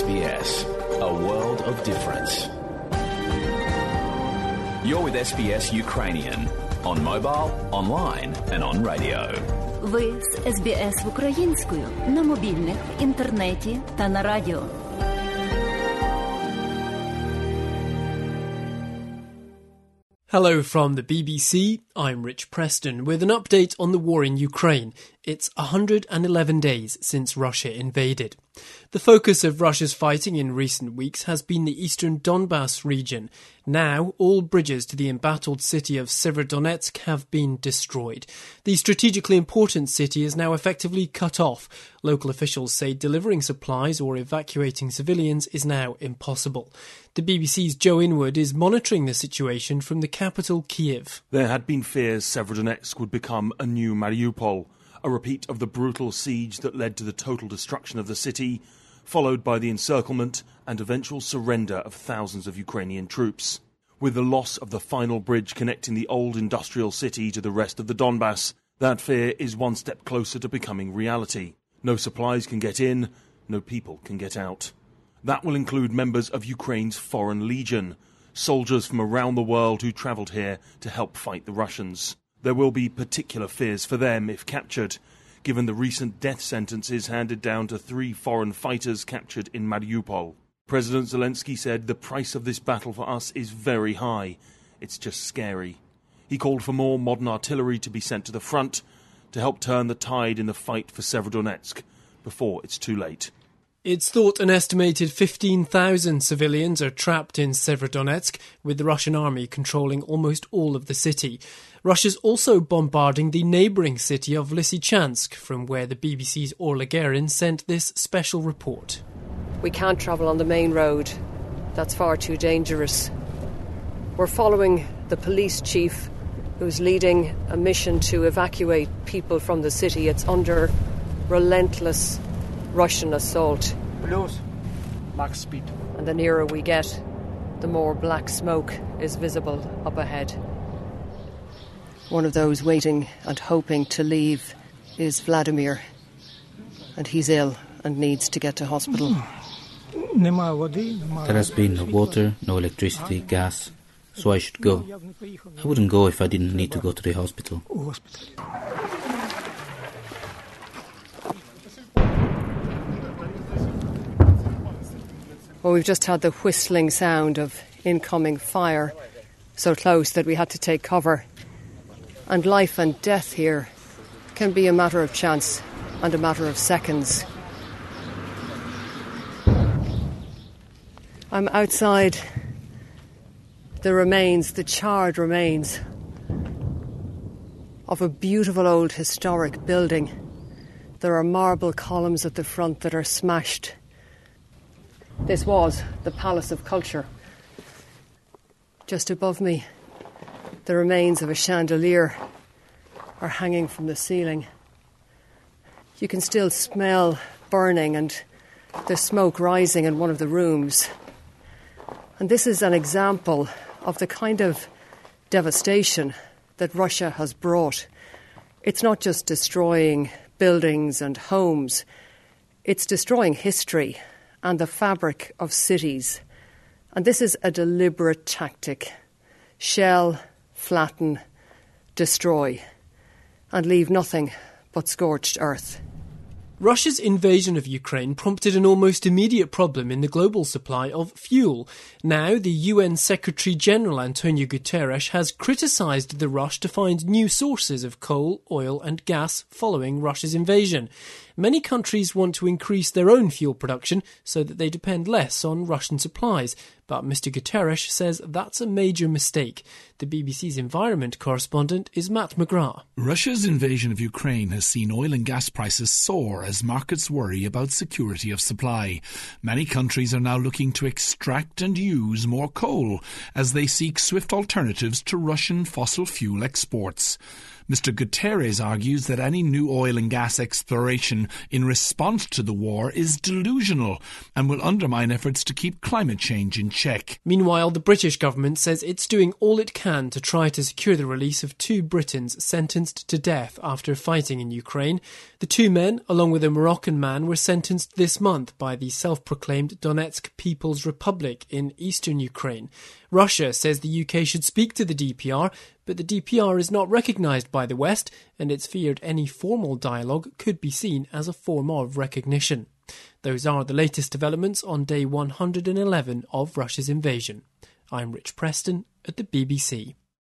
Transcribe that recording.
SBS, a world of difference. You're with SBS Ukrainian on mobile, online and on radio. Ви з СБС українською на мобільних, інтернеті та на радіо. Hello from the BBC. I'm Rich Preston with an update on the war in Ukraine. It's 111 days since Russia invaded. The focus of Russia's fighting in recent weeks has been the eastern Donbass region. Now, all bridges to the embattled city of Severodonetsk have been destroyed. The strategically important city is now effectively cut off. Local officials say delivering supplies or evacuating civilians is now impossible. The BBC's Joe Inwood is monitoring the situation from the capital, Kiev. There had been fears Severodonetsk would become a new Mariupol a repeat of the brutal siege that led to the total destruction of the city, followed by the encirclement and eventual surrender of thousands of Ukrainian troops. With the loss of the final bridge connecting the old industrial city to the rest of the Donbass, that fear is one step closer to becoming reality. No supplies can get in, no people can get out. That will include members of Ukraine's Foreign Legion, soldiers from around the world who travelled here to help fight the Russians. There will be particular fears for them if captured, given the recent death sentences handed down to three foreign fighters captured in Mariupol. President Zelensky said the price of this battle for us is very high. It's just scary. He called for more modern artillery to be sent to the front to help turn the tide in the fight for Severodonetsk before it's too late. It's thought an estimated 15,000 civilians are trapped in Severodonetsk, with the Russian army controlling almost all of the city. Russia's also bombarding the neighbouring city of Lysychansk, from where the BBC's Orla Guerin sent this special report. We can't travel on the main road. That's far too dangerous. We're following the police chief who's leading a mission to evacuate people from the city. It's under relentless Russian assault. Plus, max speed. And the nearer we get, the more black smoke is visible up ahead. One of those waiting and hoping to leave is Vladimir. And he's ill and needs to get to hospital. There has been no water, no electricity, gas, so I should go. I wouldn't go if I didn't need to go to the hospital. Well, we've just had the whistling sound of incoming fire, so close that we had to take cover. And life and death here can be a matter of chance and a matter of seconds. I'm outside the remains, the charred remains of a beautiful old historic building. There are marble columns at the front that are smashed this was the Palace of Culture. Just above me, the remains of a chandelier are hanging from the ceiling. You can still smell burning and the smoke rising in one of the rooms. And this is an example of the kind of devastation that Russia has brought. It's not just destroying buildings and homes, it's destroying history and the fabric of cities. And this is a deliberate tactic shell, flatten, destroy, and leave nothing but scorched earth. Russia's invasion of Ukraine prompted an almost immediate problem in the global supply of fuel. Now, the UN Secretary General Antonio Guterres has criticised the rush to find new sources of coal, oil, and gas following Russia's invasion. Many countries want to increase their own fuel production so that they depend less on Russian supplies, but Mr. Guterres says that's a major mistake. The BBC's environment correspondent is Matt McGrath. Russia's invasion of Ukraine has seen oil and gas prices soar as markets worry about security of supply. Many countries are now looking to extract and use more coal as they seek swift alternatives to Russian fossil fuel exports. Mr. Guterres argues that any new oil and gas exploration in response to the war is delusional and will undermine efforts to keep climate change in check. Meanwhile, the British government says it's doing all it can to try to secure the release of two Britons sentenced to death after fighting in Ukraine. The two men, along with a Moroccan man, were sentenced this month by the self proclaimed Donetsk People's Republic in eastern Ukraine. Russia says the UK should speak to the DPR, but the DPR is not recognised by the West, and it's feared any formal dialogue could be seen as a form of recognition. Those are the latest developments on day 111 of Russia's invasion. I'm Rich Preston at the BBC.